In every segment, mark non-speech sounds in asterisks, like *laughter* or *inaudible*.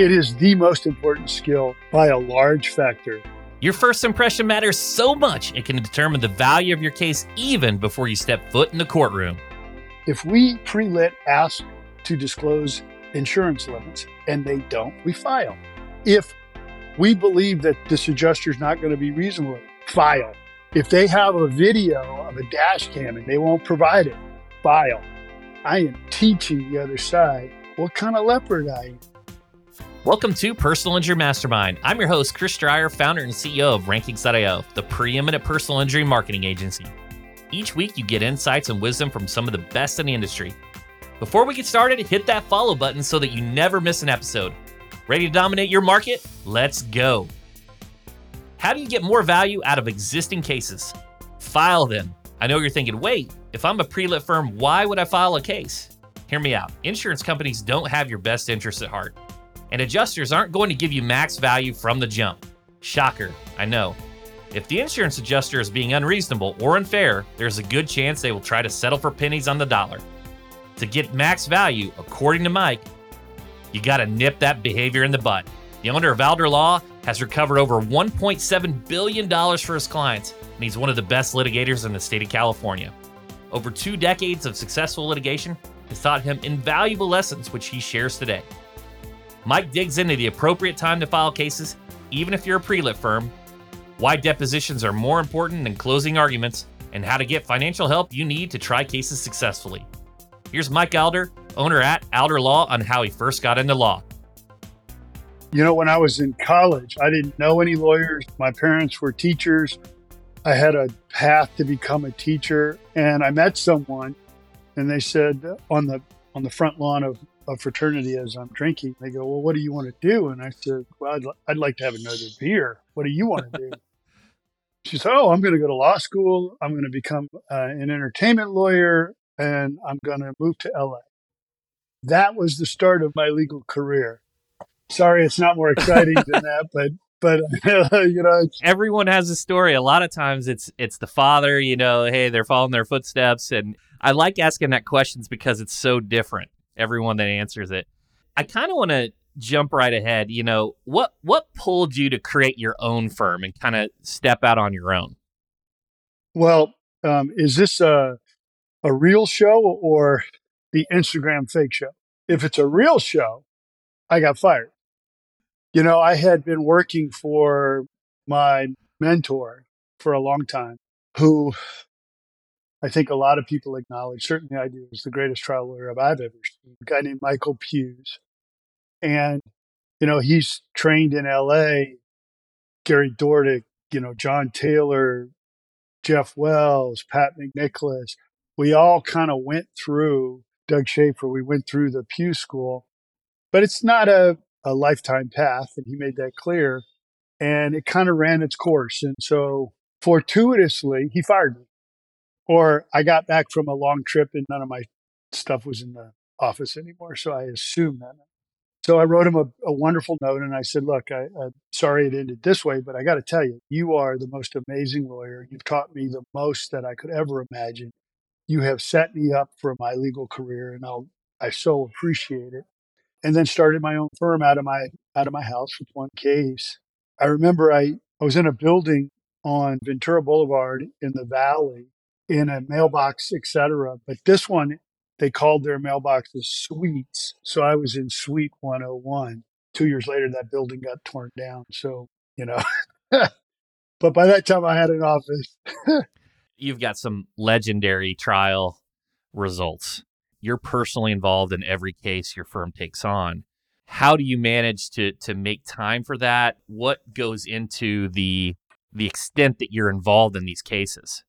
It is the most important skill by a large factor. Your first impression matters so much it can determine the value of your case even before you step foot in the courtroom. If we pre lit ask to disclose insurance limits and they don't, we file. If we believe that this adjuster is not going to be reasonable, file. If they have a video of a dash cam and they won't provide it, file. I am teaching the other side what kind of leopard I am. Welcome to Personal Injury Mastermind. I'm your host, Chris Dreyer, founder and CEO of Rankings.io, the preeminent personal injury marketing agency. Each week, you get insights and wisdom from some of the best in the industry. Before we get started, hit that follow button so that you never miss an episode. Ready to dominate your market? Let's go. How do you get more value out of existing cases? File them. I know you're thinking, wait, if I'm a pre lit firm, why would I file a case? Hear me out. Insurance companies don't have your best interests at heart and adjusters aren't going to give you max value from the jump. Shocker, I know. If the insurance adjuster is being unreasonable or unfair, there's a good chance they will try to settle for pennies on the dollar. To get max value, according to Mike, you got to nip that behavior in the butt. The owner of Alder Law has recovered over $1.7 billion for his clients, and he's one of the best litigators in the state of California. Over two decades of successful litigation has taught him invaluable lessons, which he shares today. Mike digs into the appropriate time to file cases, even if you're a pre lit firm, why depositions are more important than closing arguments, and how to get financial help you need to try cases successfully. Here's Mike Alder, owner at Alder Law, on how he first got into law. You know, when I was in college, I didn't know any lawyers. My parents were teachers. I had a path to become a teacher, and I met someone, and they said uh, on the on the front lawn of a fraternity as I'm drinking. They go, Well, what do you want to do? And I said, Well, I'd, I'd like to have another beer. What do you want to do? *laughs* she said, Oh, I'm going to go to law school. I'm going to become uh, an entertainment lawyer and I'm going to move to LA. That was the start of my legal career. Sorry, it's not more exciting than that, *laughs* but but *laughs* you know everyone has a story a lot of times it's it's the father you know hey they're following their footsteps and i like asking that questions because it's so different everyone that answers it. I kind of want to jump right ahead. You know, what what pulled you to create your own firm and kind of step out on your own? Well, um, is this a a real show or the Instagram fake show? If it's a real show, I got fired. You know, I had been working for my mentor for a long time, who I think a lot of people acknowledge, certainly I do, is the greatest trial lawyer I've ever seen, a guy named Michael Hughes. And, you know, he's trained in LA, Gary Dordick, you know, John Taylor, Jeff Wells, Pat McNicholas. We all kind of went through Doug Schaefer, we went through the Pew School, but it's not a, a lifetime path. And he made that clear. And it kind of ran its course. And so fortuitously, he fired me or I got back from a long trip and none of my stuff was in the office anymore. So I assumed that. So I wrote him a, a wonderful note and I said, Look, I, am sorry it ended this way, but I got to tell you, you are the most amazing lawyer. You've taught me the most that I could ever imagine. You have set me up for my legal career and I'll, I so appreciate it. And then started my own firm out of my out of my house with one case. I remember I, I was in a building on Ventura Boulevard in the valley in a mailbox, etc. But this one, they called their mailboxes suites. So I was in suite 101. Two years later, that building got torn down. So, you know, *laughs* but by that time I had an office. *laughs* You've got some legendary trial results. You're personally involved in every case your firm takes on. How do you manage to to make time for that? What goes into the the extent that you're involved in these cases?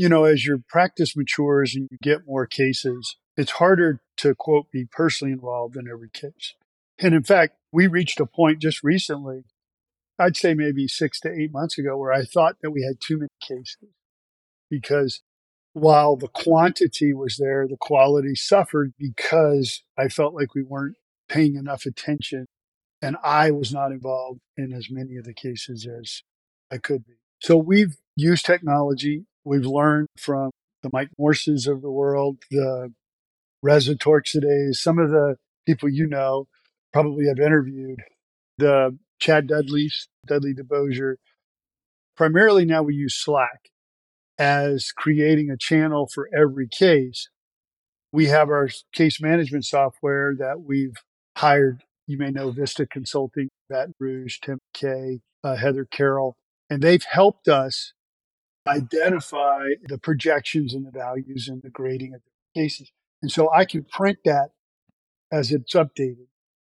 You know, as your practice matures and you get more cases, it's harder to quote be personally involved in every case. And in fact, we reached a point just recently, I'd say maybe six to eight months ago, where I thought that we had too many cases because while the quantity was there, the quality suffered because I felt like we weren't paying enough attention and I was not involved in as many of the cases as I could be. So we've used technology We've learned from the Mike Morses of the world, the Reza Torkzadehs, some of the people you know, probably have interviewed the Chad Dudley's, Dudley DeBosier. Primarily now we use Slack as creating a channel for every case. We have our case management software that we've hired. You may know Vista Consulting, Baton Rouge, Tim McKay, uh, Heather Carroll, and they've helped us identify the projections and the values and the grading of the cases. And so I can print that as it's updated.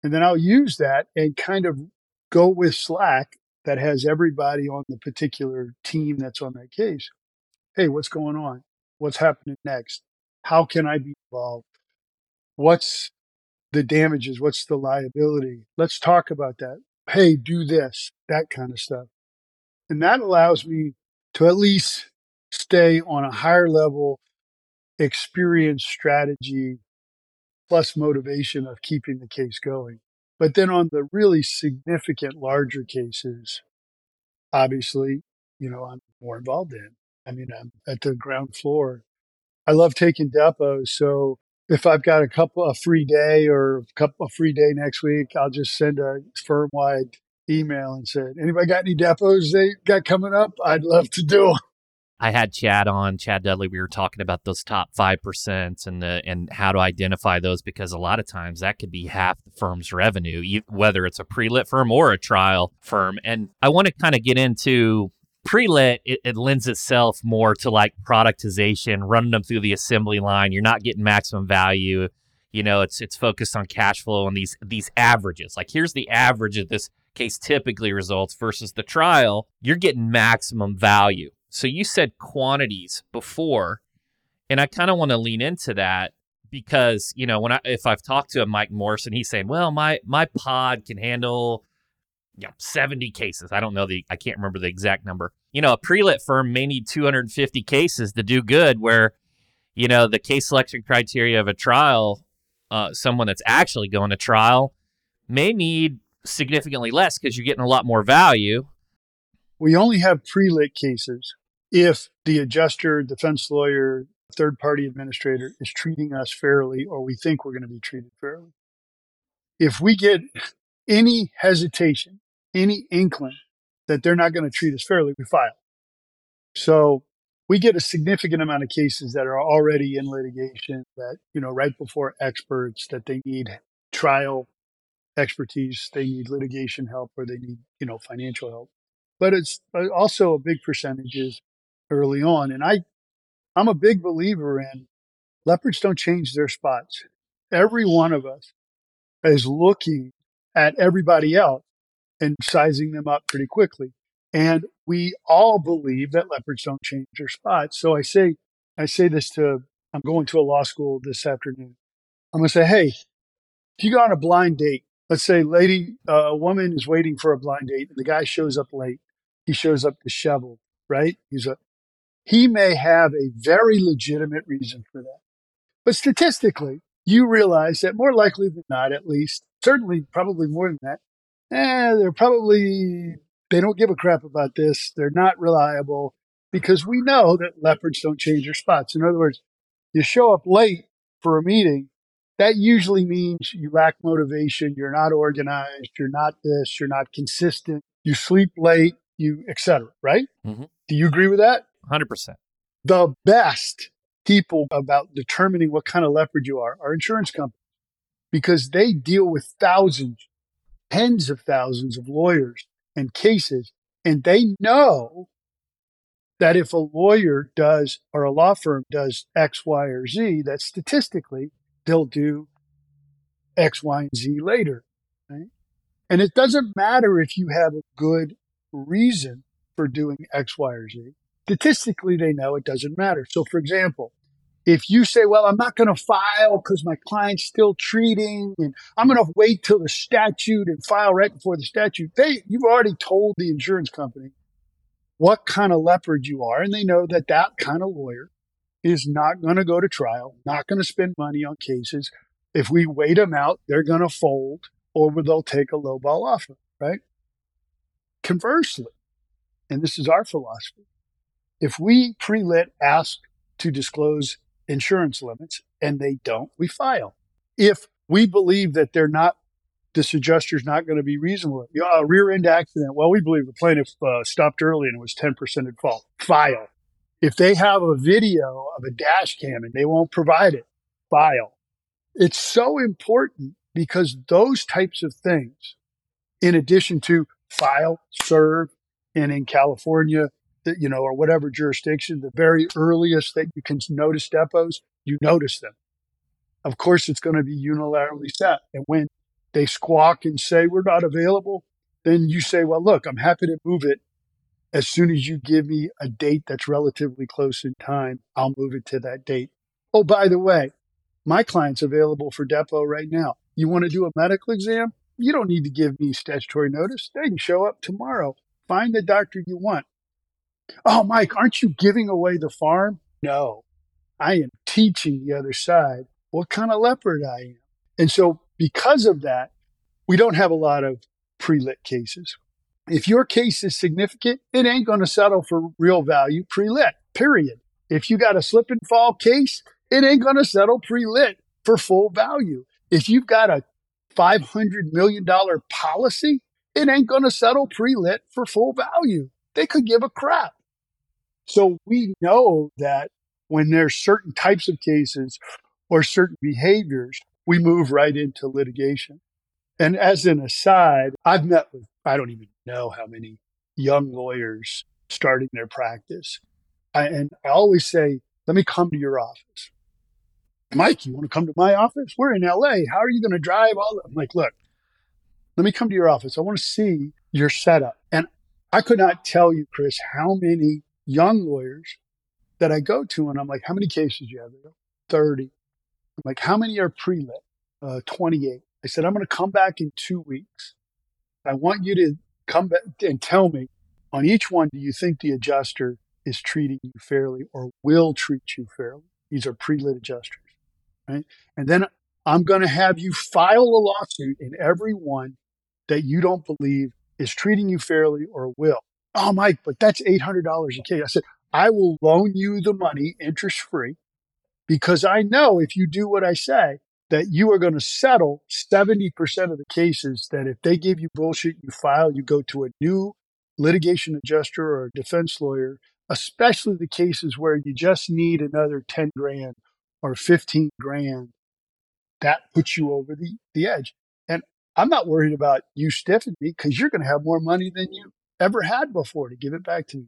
And then I'll use that and kind of go with Slack that has everybody on the particular team that's on that case. Hey, what's going on? What's happening next? How can I be involved? What's the damages? What's the liability? Let's talk about that. Hey, do this, that kind of stuff. And that allows me to at least stay on a higher level experience strategy plus motivation of keeping the case going. But then on the really significant larger cases, obviously, you know, I'm more involved in. I mean, I'm at the ground floor. I love taking depos. So if I've got a couple a free day or a couple a free day next week, I'll just send a firm wide email and said, anybody got any depos they got coming up? I'd love to do. I had Chad on, Chad Dudley. We were talking about those top five percent and the and how to identify those because a lot of times that could be half the firm's revenue, whether it's a pre-lit firm or a trial firm. And I want to kind of get into pre-lit. It, it lends itself more to like productization, running them through the assembly line. You're not getting maximum value. You know, it's it's focused on cash flow and these these averages. Like here's the average of this case typically results versus the trial. You're getting maximum value so you said quantities before, and I kind of want to lean into that because you know when I if I've talked to a Mike Morrison, he's saying, "Well, my my pod can handle you know 70 cases." I don't know the I can't remember the exact number. You know, a pre-lit firm may need 250 cases to do good where you know the case selection criteria of a trial uh, someone that's actually going to trial may need significantly less because you're getting a lot more value. We only have pre-lit cases if the adjuster, defense lawyer, third party administrator is treating us fairly or we think we're going to be treated fairly. If we get any hesitation, any inkling that they're not going to treat us fairly, we file. So we get a significant amount of cases that are already in litigation that, you know, right before experts that they need trial expertise, they need litigation help, or they need, you know, financial help. But it's also a big percentage is early on. And I, I'm a big believer in leopards don't change their spots. Every one of us is looking at everybody else and sizing them up pretty quickly. And we all believe that leopards don't change their spots. So I say, I say this to, I'm going to a law school this afternoon. I'm going to say, Hey, if you go on a blind date, let's say lady, uh, a woman is waiting for a blind date and the guy shows up late. He shows up disheveled, right? He's a, he may have a very legitimate reason for that. But statistically, you realize that more likely than not, at least, certainly probably more than that, eh, they're probably, they don't give a crap about this. They're not reliable because we know that leopards don't change their spots. In other words, you show up late for a meeting, that usually means you lack motivation, you're not organized, you're not this, you're not consistent, you sleep late, you etc. Right? Mm-hmm. Do you agree with that? 100%. The best people about determining what kind of leopard you are are insurance companies because they deal with thousands, tens of thousands of lawyers and cases. And they know that if a lawyer does or a law firm does X, Y, or Z, that statistically they'll do X, Y, and Z later. Right? And it doesn't matter if you have a good reason for doing X, Y, or Z statistically they know it doesn't matter. So for example, if you say, well, I'm not going to file because my client's still treating and I'm going to wait till the statute and file right before the statute, they, you've already told the insurance company what kind of leopard you are. And they know that that kind of lawyer is not going to go to trial, not going to spend money on cases. If we wait them out, they're going to fold or they'll take a lowball offer, right? Conversely, and this is our philosophy, if we pre-lit ask to disclose insurance limits and they don't, we file. If we believe that they're not this adjuster's not going to be reasonable. A rear end accident. Well, we believe the plaintiff uh, stopped early and it was 10% at fault. File. If they have a video of a dash cam and they won't provide it, file. It's so important because those types of things, in addition to file, serve, and in California, you know, or whatever jurisdiction, the very earliest that you can notice depos, you notice them. Of course, it's going to be unilaterally set. And when they squawk and say, we're not available, then you say, well, look, I'm happy to move it. As soon as you give me a date that's relatively close in time, I'll move it to that date. Oh, by the way, my client's available for depo right now. You want to do a medical exam? You don't need to give me statutory notice. They can show up tomorrow. Find the doctor you want. Oh, Mike, aren't you giving away the farm? No, I am teaching the other side what kind of leopard I am. And so, because of that, we don't have a lot of pre lit cases. If your case is significant, it ain't going to settle for real value pre lit, period. If you got a slip and fall case, it ain't going to settle pre lit for full value. If you've got a $500 million policy, it ain't going to settle pre lit for full value. They could give a crap. So we know that when there's certain types of cases or certain behaviors, we move right into litigation. And as an aside, I've met with, I don't even know how many young lawyers starting their practice. I, and I always say, let me come to your office. Mike, you want to come to my office? We're in LA. How are you going to drive all? I'm like, look, let me come to your office. I want to see your setup. And I could not tell you, Chris, how many young lawyers that I go to, and I'm like, how many cases do you have? 30. I'm like, how many are pre lit? Uh, 28. I said, I'm going to come back in two weeks. I want you to come back and tell me on each one, do you think the adjuster is treating you fairly or will treat you fairly? These are pre lit adjusters, right? And then I'm going to have you file a lawsuit in every one that you don't believe is treating you fairly or will. Oh, Mike, but that's $800 a case. I said, I will loan you the money interest free because I know if you do what I say, that you are going to settle 70% of the cases that if they give you bullshit, you file, you go to a new litigation adjuster or a defense lawyer, especially the cases where you just need another 10 grand or 15 grand. That puts you over the, the edge. And I'm not worried about you stiffing me because you're going to have more money than you ever had before to give it back to me.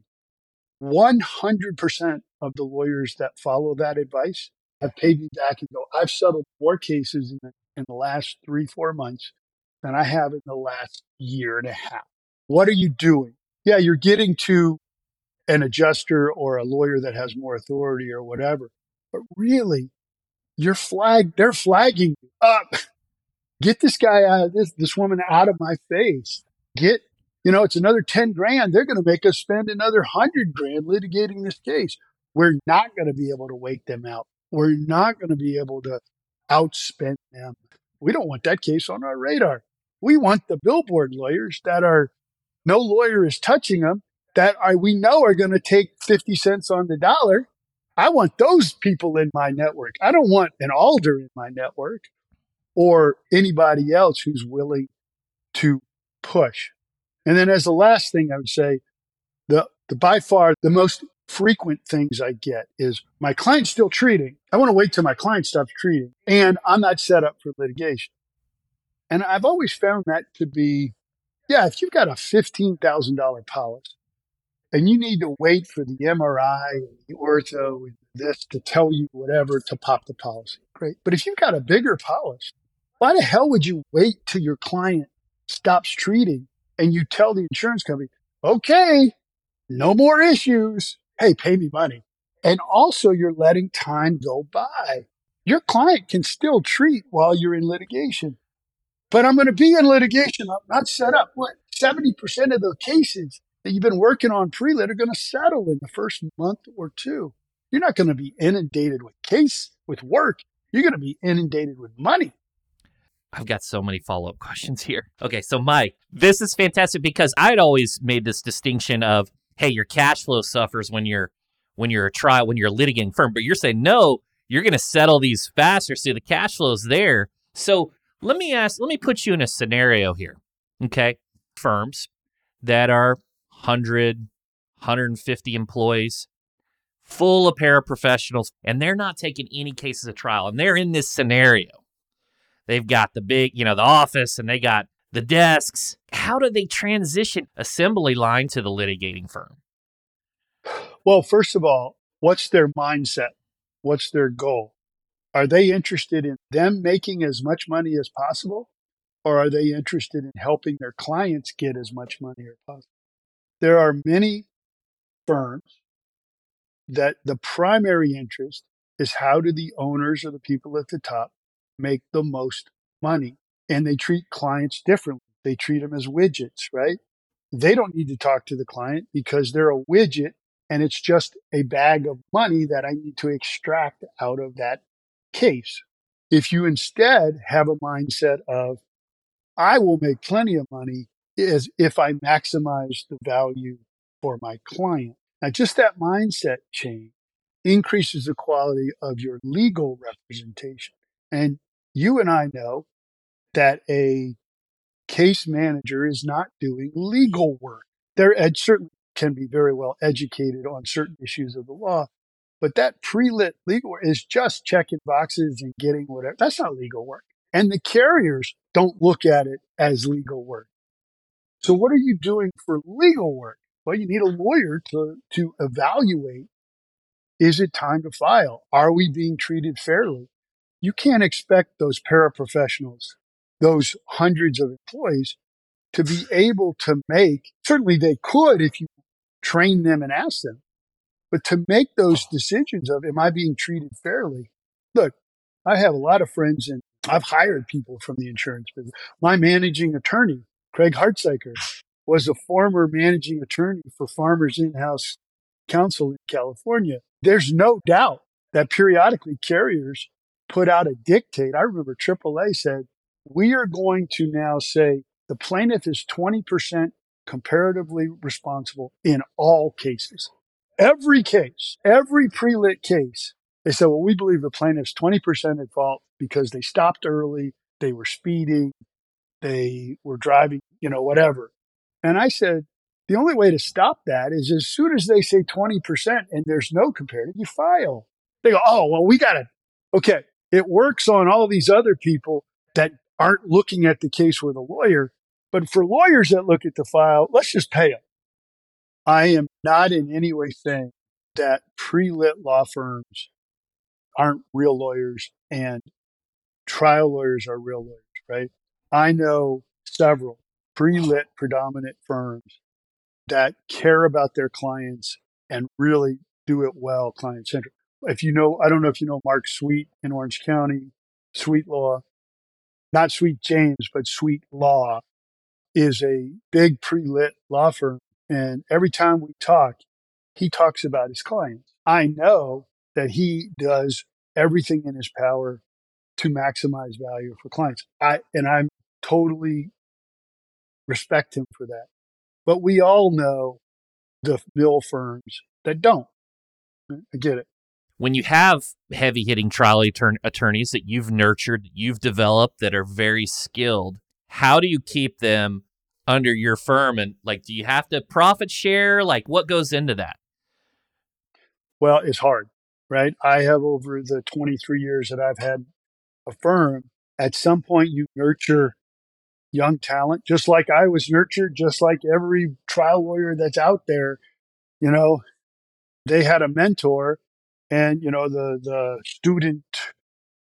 100% of the lawyers that follow that advice have paid me back and go, I've settled more cases in the, in the last three, four months than I have in the last year and a half. What are you doing? Yeah, you're getting to an adjuster or a lawyer that has more authority or whatever. But really, you're flagged, they're flagging you up. Get this guy out of this, this woman out of my face. Get you know, it's another 10 grand. They're going to make us spend another 100 grand litigating this case. We're not going to be able to wait them out. We're not going to be able to outspend them. We don't want that case on our radar. We want the billboard lawyers that are no lawyer is touching them that I, we know are going to take 50 cents on the dollar. I want those people in my network. I don't want an alder in my network or anybody else who's willing to push. And then as the last thing I would say, the, the by far the most frequent things I get is my client's still treating. I want to wait till my client stops treating and I'm not set up for litigation. And I've always found that to be, yeah, if you've got a $15,000 policy and you need to wait for the MRI and the ortho and this to tell you whatever to pop the policy, great. But if you've got a bigger policy, why the hell would you wait till your client stops treating and you tell the insurance company, okay, no more issues. Hey, pay me money. And also you're letting time go by. Your client can still treat while you're in litigation. But I'm going to be in litigation. I'm not set up. What 70% of the cases that you've been working on pre-lit are going to settle in the first month or two. You're not going to be inundated with case, with work. You're going to be inundated with money. I've got so many follow up *laughs* questions here. Okay, so Mike, this is fantastic because I'd always made this distinction of, hey, your cash flow suffers when you're when you're a trial when you're a litigating firm, but you're saying no, you're going to settle these faster, so the cash flow is there. So Let me ask, let me put you in a scenario here. Okay. Firms that are 100, 150 employees, full of paraprofessionals, and they're not taking any cases of trial. And they're in this scenario. They've got the big, you know, the office and they got the desks. How do they transition assembly line to the litigating firm? Well, first of all, what's their mindset? What's their goal? Are they interested in them making as much money as possible? Or are they interested in helping their clients get as much money as possible? There are many firms that the primary interest is how do the owners or the people at the top make the most money? And they treat clients differently. They treat them as widgets, right? They don't need to talk to the client because they're a widget and it's just a bag of money that I need to extract out of that case. If you instead have a mindset of, I will make plenty of money as if I maximize the value for my client. Now, just that mindset change increases the quality of your legal representation. And you and I know that a case manager is not doing legal work. They're ed- certainly can be very well educated on certain issues of the law, but that pre-lit legal work is just checking boxes and getting whatever. That's not legal work. And the carriers don't look at it as legal work. So what are you doing for legal work? Well, you need a lawyer to, to evaluate. Is it time to file? Are we being treated fairly? You can't expect those paraprofessionals, those hundreds of employees to be able to make, certainly they could if you train them and ask them, but to make those decisions of, am I being treated fairly? Look, I have a lot of friends and I've hired people from the insurance business. My managing attorney, Craig Hartziker, was a former managing attorney for Farmers In-House Counsel in California. There's no doubt that periodically carriers put out a dictate. I remember AAA said, we are going to now say the plaintiff is 20% comparatively responsible in all cases. Every case, every pre-lit case, they said, well, we believe the plaintiff's 20% at fault because they stopped early, they were speeding, they were driving, you know, whatever. And I said, the only way to stop that is as soon as they say 20% and there's no comparative, you file. They go, oh, well, we got it. Okay. It works on all these other people that aren't looking at the case with a lawyer. But for lawyers that look at the file, let's just pay them. I am not in any way saying that pre lit law firms aren't real lawyers and trial lawyers are real lawyers, right? I know several pre lit predominant firms that care about their clients and really do it well client centric. If you know, I don't know if you know Mark Sweet in Orange County, Sweet Law, not Sweet James, but Sweet Law is a big pre lit law firm. And every time we talk, he talks about his clients. I know that he does everything in his power to maximize value for clients. I, and I'm totally respect him for that. But we all know the mill firms that don't. I get it. When you have heavy hitting trial attorn- attorneys that you've nurtured, you've developed that are very skilled, how do you keep them under your firm? And like, do you have to profit share? Like, what goes into that? Well, it's hard, right? I have over the 23 years that I've had a firm, at some point you nurture young talent, just like I was nurtured, just like every trial lawyer that's out there. You know, they had a mentor, and you know the the student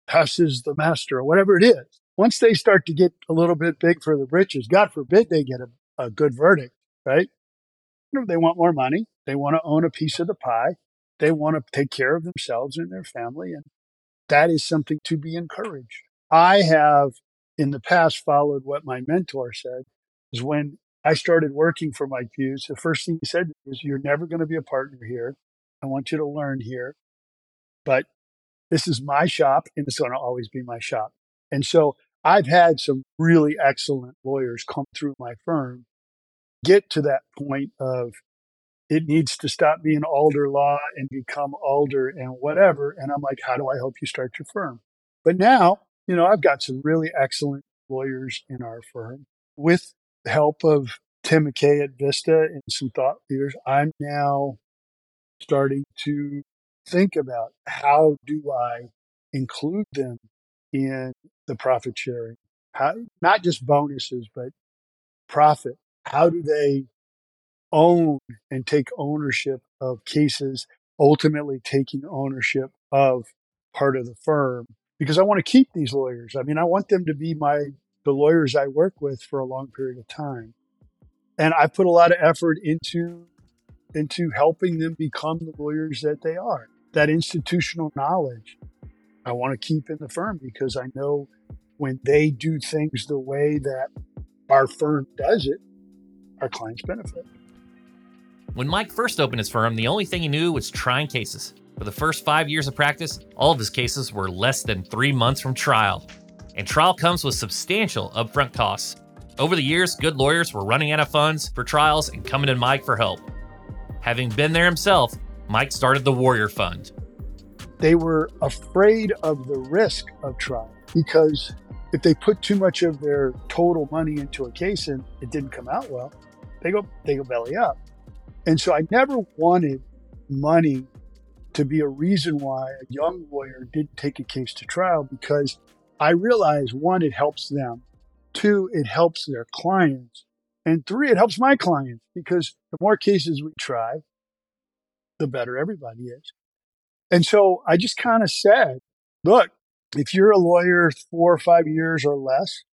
passes the master or whatever it is. Once they start to get a little bit big for the britches, God forbid they get a, a good verdict, right? They want more money. They want to own a piece of the pie. They want to take care of themselves and their family. And that is something to be encouraged. I have in the past followed what my mentor said is when I started working for Mike Hughes, the first thing he said was, You're never going to be a partner here. I want you to learn here. But this is my shop and it's going to always be my shop. And so I've had some really excellent lawyers come through my firm get to that point of it needs to stop being alder law and become alder and whatever. And I'm like, how do I help you start your firm? But now you know, I've got some really excellent lawyers in our firm with the help of Tim McKay at Vista and some thought leaders. I'm now starting to think about how do I include them in the profit sharing? How, not just bonuses, but profit. How do they own and take ownership of cases, ultimately taking ownership of part of the firm? Because I want to keep these lawyers. I mean, I want them to be my the lawyers I work with for a long period of time. And I put a lot of effort into into helping them become the lawyers that they are. That institutional knowledge I want to keep in the firm because I know when they do things the way that our firm does it, our clients benefit. When Mike first opened his firm, the only thing he knew was trying cases. For the first five years of practice, all of his cases were less than three months from trial. And trial comes with substantial upfront costs. Over the years, good lawyers were running out of funds for trials and coming to Mike for help. Having been there himself, Mike started the Warrior Fund. They were afraid of the risk of trial because if they put too much of their total money into a case and it didn't come out well, they go they go belly up. And so I never wanted money to be a reason why a young lawyer didn't take a case to trial because I realize one, it helps them. Two, it helps their clients. And three, it helps my clients because the more cases we try, the better everybody is. And so I just kind of said, look, if you're a lawyer four or five years or less,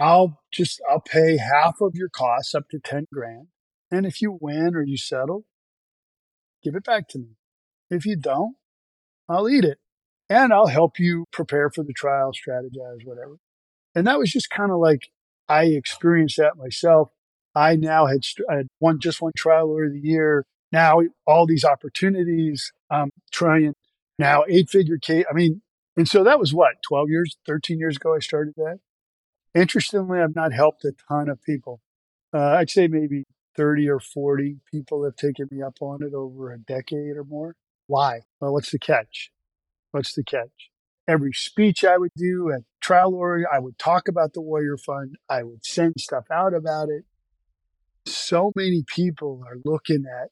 I'll just, I'll pay half of your costs up to 10 grand. And if you win or you settle, give it back to me. If you don't, I'll eat it and I'll help you prepare for the trial, strategize, whatever. And that was just kind of like I experienced that myself. I now had, I had one, just one trial lawyer of the year. Now all these opportunities, I'm trying now eight figure case. I mean, and so that was what, 12 years, 13 years ago, I started that. Interestingly, I've not helped a ton of people. Uh, I'd say maybe 30 or 40 people have taken me up on it over a decade or more. Why? Well, what's the catch? What's the catch? every speech I would do at trial lawyer, I would talk about the Warrior Fund. I would send stuff out about it. So many people are looking at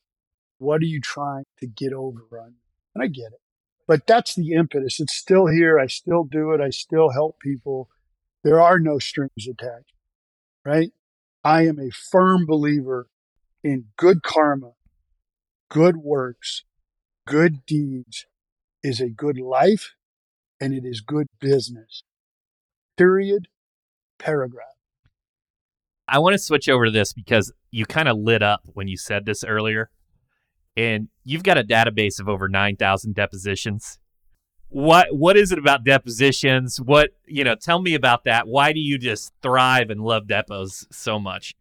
what are you trying to get over on? And I get it. But that's the impetus. It's still here. I still do it. I still help people. There are no strings attached, right? I am a firm believer in good karma, good works, good deeds is a good life and it is good business. Period. Paragraph. I want to switch over to this because you kind of lit up when you said this earlier. And you've got a database of over 9,000 depositions. What what is it about depositions? What, you know, tell me about that. Why do you just thrive and love depos so much?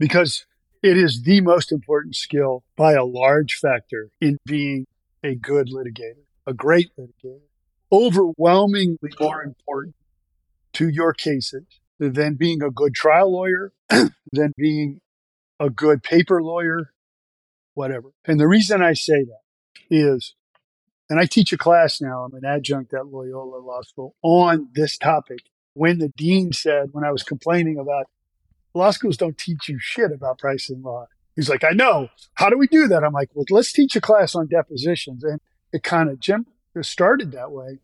Because it is the most important skill by a large factor in being a good litigator, a great litigator overwhelmingly more important to your cases than being a good trial lawyer, *clears throat* than being a good paper lawyer, whatever. And the reason I say that is, and I teach a class now, I'm an adjunct at Loyola Law School on this topic. When the dean said, when I was complaining about law schools don't teach you shit about price and law, he's like, I know. How do we do that? I'm like, well, let's teach a class on depositions. And it kind of it started that way.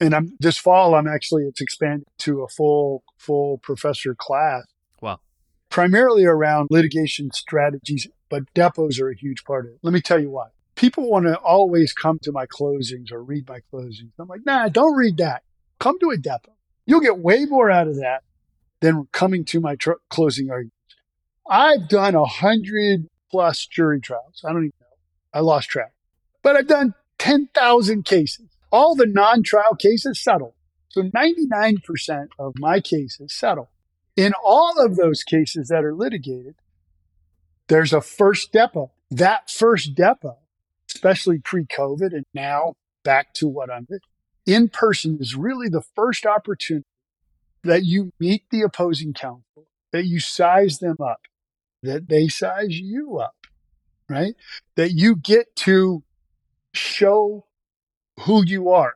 And I'm this fall, I'm actually, it's expanded to a full, full professor class. Wow. Primarily around litigation strategies, but depos are a huge part of it. Let me tell you why. People want to always come to my closings or read my closings. I'm like, nah, don't read that. Come to a depo. You'll get way more out of that than coming to my tr- closing arguments. I've done a hundred plus jury trials. I don't even know. I lost track, but I've done 10,000 cases. All the non trial cases settle. So 99% of my cases settle. In all of those cases that are litigated, there's a first depo. That first depo, especially pre COVID and now back to what I'm in person, is really the first opportunity that you meet the opposing counsel, that you size them up, that they size you up, right? That you get to show who you are.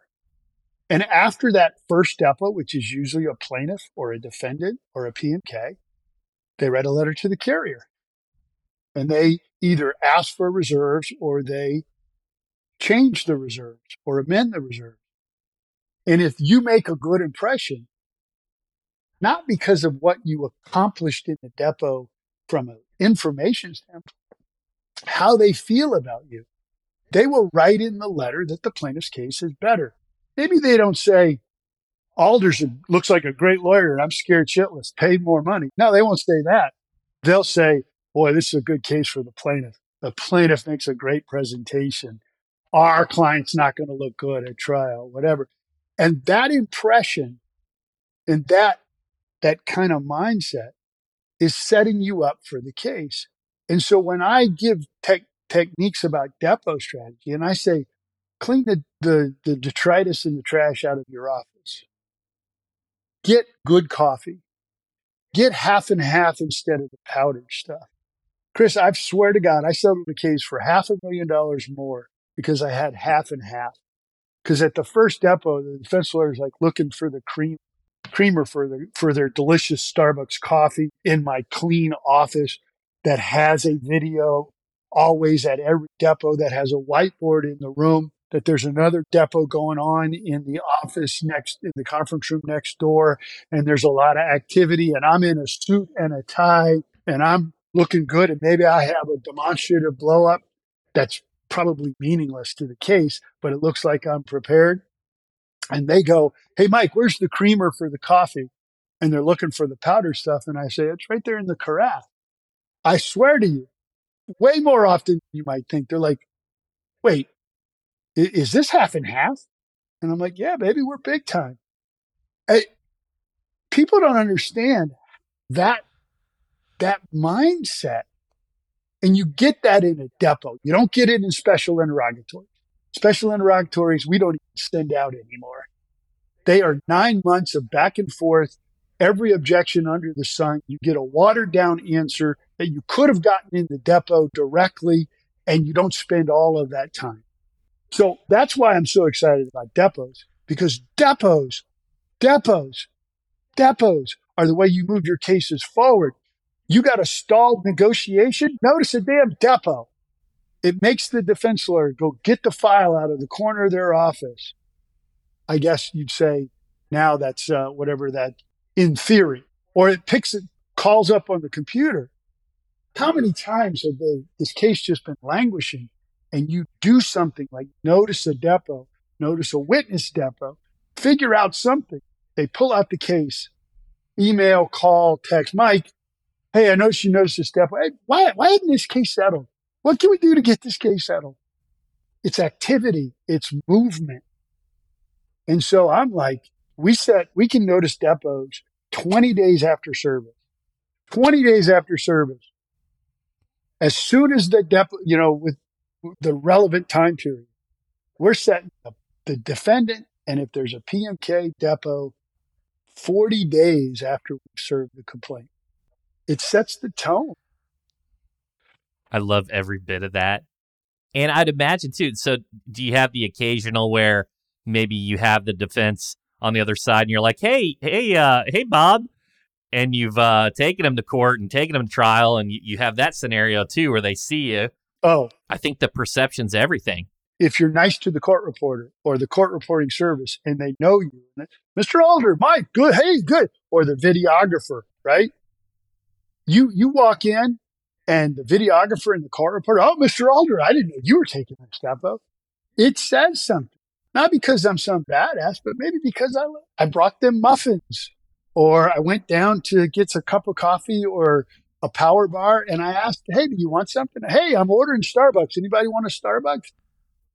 And after that first depo, which is usually a plaintiff or a defendant or a PMK, they write a letter to the carrier and they either ask for reserves or they change the reserves or amend the reserves. And if you make a good impression, not because of what you accomplished in the depo from an information standpoint, how they feel about you, they will write in the letter that the plaintiff's case is better. Maybe they don't say, Alders looks like a great lawyer and I'm scared shitless, paid more money. No, they won't say that. They'll say, boy, this is a good case for the plaintiff. The plaintiff makes a great presentation. Our client's not going to look good at trial, whatever. And that impression and that, that kind of mindset is setting you up for the case. And so when I give te- techniques about depo strategy and I say, clean the, the, the detritus and the trash out of your office, get good coffee, get half and half instead of the powdered stuff. Chris, I swear to God, I settled the case for half a million dollars more because I had half and half. Because at the first depo, the defense lawyer is like looking for the cream creamer for the for their delicious Starbucks coffee in my clean office that has a video always at every depo that has a whiteboard in the room that there's another depo going on in the office next in the conference room next door and there's a lot of activity and I'm in a suit and a tie and I'm looking good and maybe I have a demonstrative blow up that's probably meaningless to the case but it looks like I'm prepared and they go hey Mike where's the creamer for the coffee and they're looking for the powder stuff and I say it's right there in the carafe I swear to you way more often than you might think they're like wait is this half and half? And I'm like, yeah, baby, we're big time. Hey, people don't understand that that mindset. And you get that in a depo. You don't get it in special interrogatories. Special interrogatories, we don't send out anymore. They are nine months of back and forth, every objection under the sun. You get a watered down answer that you could have gotten in the depo directly, and you don't spend all of that time. So that's why I'm so excited about depos because depos, depos, depos are the way you move your cases forward. You got a stalled negotiation? Notice a damn depo. It makes the defense lawyer go get the file out of the corner of their office. I guess you'd say now that's uh, whatever that in theory, or it picks it, calls up on the computer. How many times have they, this case just been languishing and you do something like notice a depo, notice a witness depo, figure out something. They pull out the case, email, call, text, Mike, hey, I noticed you noticed this depo. Hey, why, why isn't this case settled? What can we do to get this case settled? It's activity, it's movement. And so I'm like, we set, we can notice depos 20 days after service. 20 days after service. As soon as the depo, you know, with the relevant time period. We're setting the, the defendant, and if there's a PMK depo, 40 days after we serve the complaint. It sets the tone. I love every bit of that. And I'd imagine too. So, do you have the occasional where maybe you have the defense on the other side and you're like, hey, hey, uh, hey, Bob, and you've uh, taken him to court and taken him to trial, and you, you have that scenario too where they see you Oh, I think the perception's everything. If you're nice to the court reporter or the court reporting service and they know you, Mr. Alder, Mike, good, hey, good, or the videographer, right? You you walk in and the videographer and the court reporter, oh, Mr. Alder, I didn't know you were taking up. It says something. Not because I'm some badass, but maybe because I I brought them muffins or I went down to get a cup of coffee or a power bar and I asked, Hey, do you want something? Hey, I'm ordering Starbucks. Anybody want a Starbucks?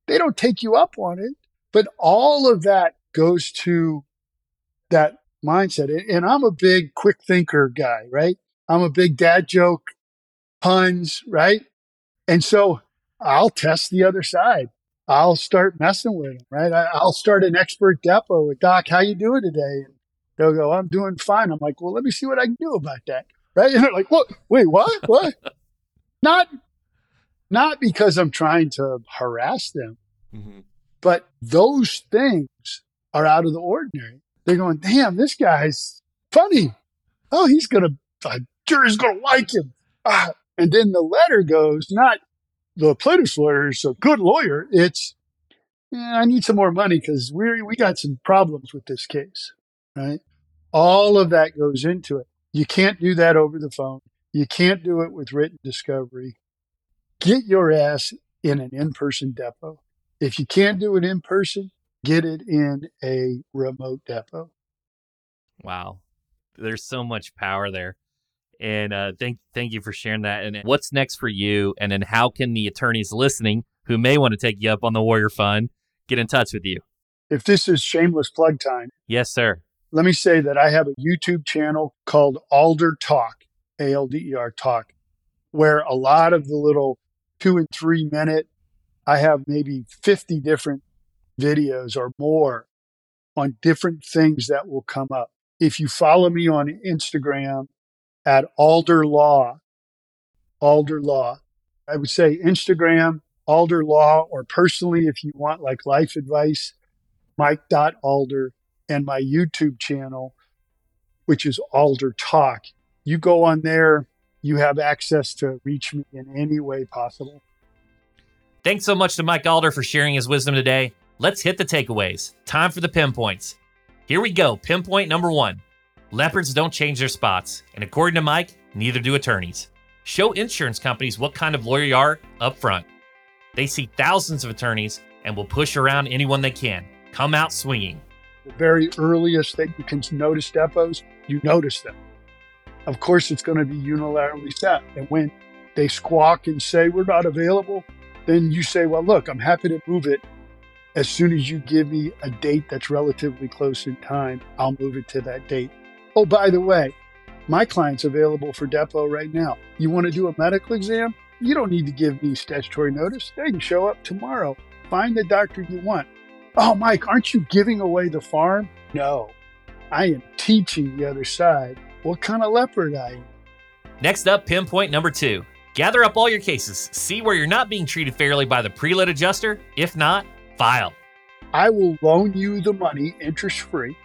They don't take you up on it. But all of that goes to that mindset. And I'm a big quick thinker guy, right? I'm a big dad joke, puns, right? And so I'll test the other side. I'll start messing with them, right? I'll start an expert depo with Doc. How you doing today? And they'll go, I'm doing fine. I'm like, well, let me see what I can do about that right? *laughs* And they're like, what? Wait, what? What? *laughs* not, not because I'm trying to harass them, mm-hmm. but those things are out of the ordinary. They're going, damn, this guy's funny. Oh, he's going to, a jury's going to like him. Ah. And then the letter goes, not the plaintiff's lawyer is a good lawyer. It's, I need some more money because we we got some problems with this case, right? All of that goes into it. You can't do that over the phone. You can't do it with written discovery. Get your ass in an in-person depo. If you can't do it in person, get it in a remote depo. Wow. There's so much power there. And uh, thank thank you for sharing that. And what's next for you? And then how can the attorneys listening who may want to take you up on the Warrior Fund get in touch with you? If this is shameless plug time, yes, sir. Let me say that I have a YouTube channel called Alder Talk, A L D E R Talk, where a lot of the little two and three minute, I have maybe 50 different videos or more on different things that will come up. If you follow me on Instagram at Alder Law, Alder Law, I would say Instagram, Alder Law, or personally, if you want like life advice, Mike.alder, and my YouTube channel, which is Alder Talk. You go on there, you have access to reach me in any way possible. Thanks so much to Mike Alder for sharing his wisdom today. Let's hit the takeaways. Time for the pinpoints. Here we go. Pinpoint number one Leopards don't change their spots. And according to Mike, neither do attorneys. Show insurance companies what kind of lawyer you are up front. They see thousands of attorneys and will push around anyone they can. Come out swinging. The very earliest that you can notice depos, you notice them. Of course, it's going to be unilaterally set. And when they squawk and say, we're not available, then you say, well, look, I'm happy to move it. As soon as you give me a date that's relatively close in time, I'll move it to that date. Oh, by the way, my client's available for depo right now. You want to do a medical exam? You don't need to give me statutory notice. They can show up tomorrow. Find the doctor you want. Oh, Mike, aren't you giving away the farm? No, I am teaching the other side what kind of leopard I am. Next up, pinpoint number two. Gather up all your cases, see where you're not being treated fairly by the pre lit adjuster. If not, file. I will loan you the money interest free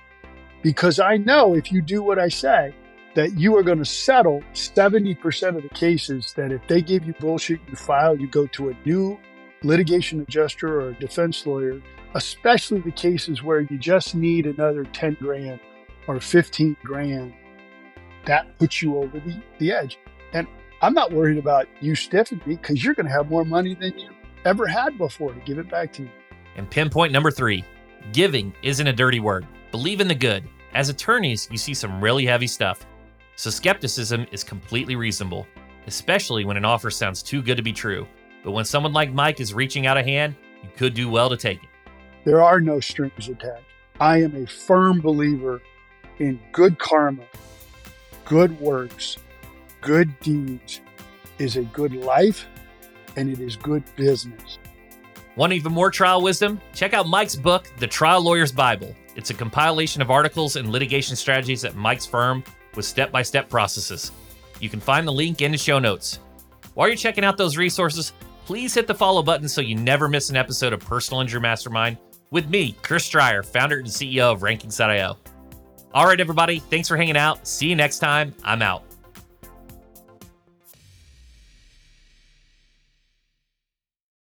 because I know if you do what I say, that you are going to settle 70% of the cases that if they give you bullshit, you file, you go to a new litigation adjuster or a defense lawyer, especially the cases where you just need another 10 grand or 15 grand. That puts you over the, the edge. And I'm not worried about you stiffing me because you're going to have more money than you ever had before to give it back to me. And pinpoint number three giving isn't a dirty word. Believe in the good. As attorneys, you see some really heavy stuff. So skepticism is completely reasonable, especially when an offer sounds too good to be true. But when someone like Mike is reaching out a hand, you could do well to take it. There are no strings attached. I am a firm believer in good karma, good works, good deeds is a good life and it is good business. Want even more trial wisdom? Check out Mike's book, The Trial Lawyer's Bible. It's a compilation of articles and litigation strategies at Mike's firm with step by step processes. You can find the link in the show notes. While you're checking out those resources, please hit the follow button so you never miss an episode of Personal Injury Mastermind with me, Chris Dreyer, founder and CEO of Rankings.io. All right, everybody, thanks for hanging out. See you next time. I'm out.